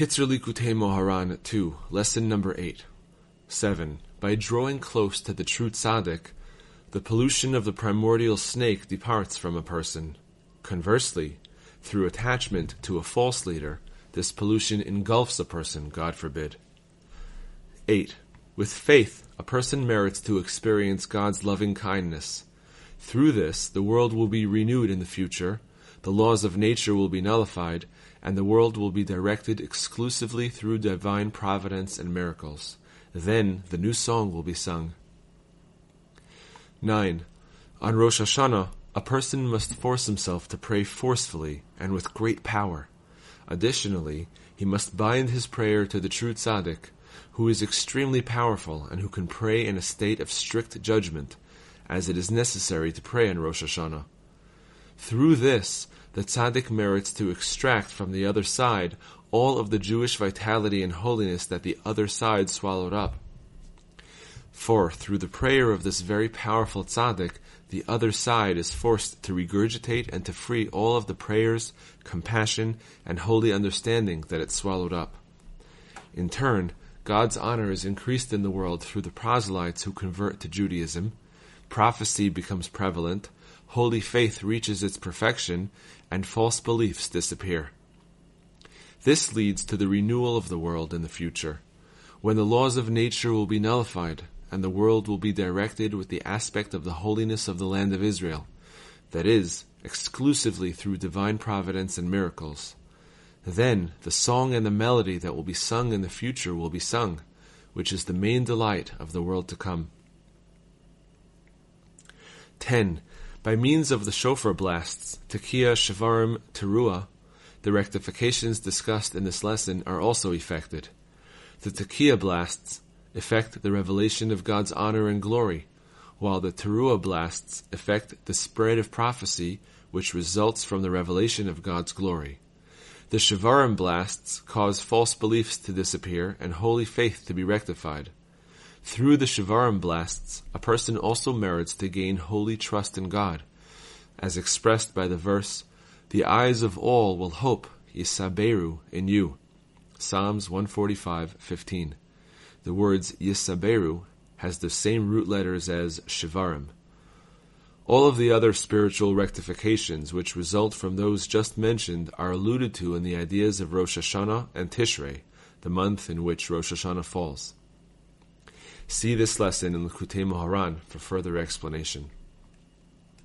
Kitzur Likutei Moharan 2, lesson number 8. 7. By drawing close to the true tzaddik, the pollution of the primordial snake departs from a person. Conversely, through attachment to a false leader, this pollution engulfs a person, God forbid. 8. With faith, a person merits to experience God's loving kindness. Through this, the world will be renewed in the future, the laws of nature will be nullified, and the world will be directed exclusively through divine providence and miracles. Then the new song will be sung. 9. On Rosh Hashanah, a person must force himself to pray forcefully and with great power. Additionally, he must bind his prayer to the true tzaddik, who is extremely powerful and who can pray in a state of strict judgment, as it is necessary to pray on Rosh Hashanah. Through this, the tzaddik merits to extract from the other side all of the Jewish vitality and holiness that the other side swallowed up. For through the prayer of this very powerful tzaddik, the other side is forced to regurgitate and to free all of the prayers, compassion, and holy understanding that it swallowed up. In turn, God's honor is increased in the world through the proselytes who convert to Judaism, prophecy becomes prevalent, holy faith reaches its perfection, and false beliefs disappear. This leads to the renewal of the world in the future, when the laws of nature will be nullified, and the world will be directed with the aspect of the holiness of the land of Israel, that is, exclusively through divine providence and miracles. Then the song and the melody that will be sung in the future will be sung, which is the main delight of the world to come. 10. By means of the shofar blasts, Tekiah, Shavarim, Teruah, the rectifications discussed in this lesson are also effected. The Tekiah blasts effect the revelation of God's honor and glory, while the Teruah blasts effect the spread of prophecy which results from the revelation of God's glory. The Shavarim blasts cause false beliefs to disappear and holy faith to be rectified. Through the Shavarim blasts, a person also merits to gain holy trust in God, as expressed by the verse, The eyes of all will hope, Yisaberu, in you. Psalms 145:15. The words Yisaberu has the same root letters as Shivarim. All of the other spiritual rectifications which result from those just mentioned are alluded to in the ideas of Rosh Hashanah and Tishrei, the month in which Rosh Hashanah falls. See this lesson in Likutei Moharan for further explanation.